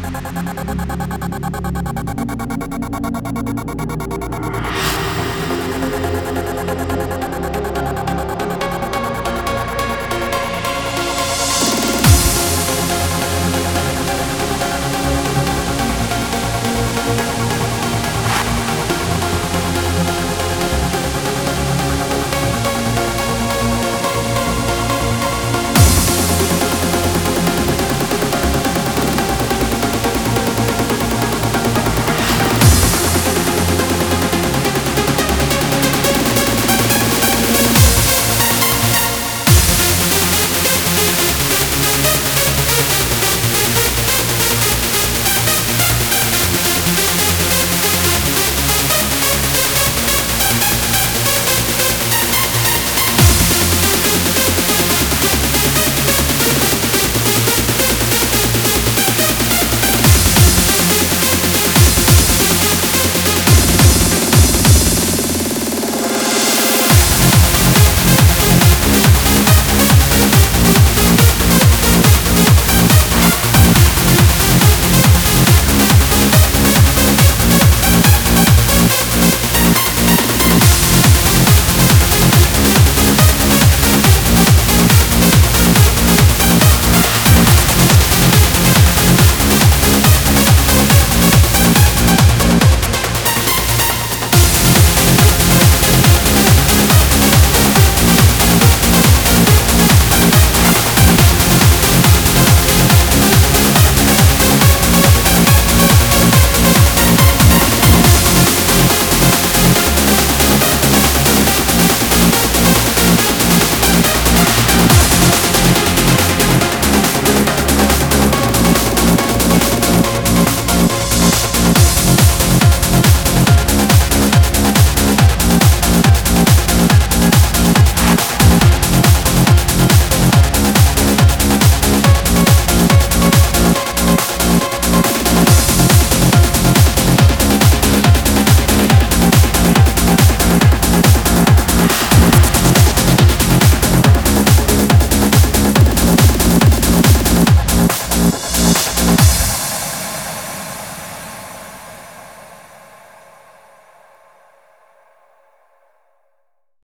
なに?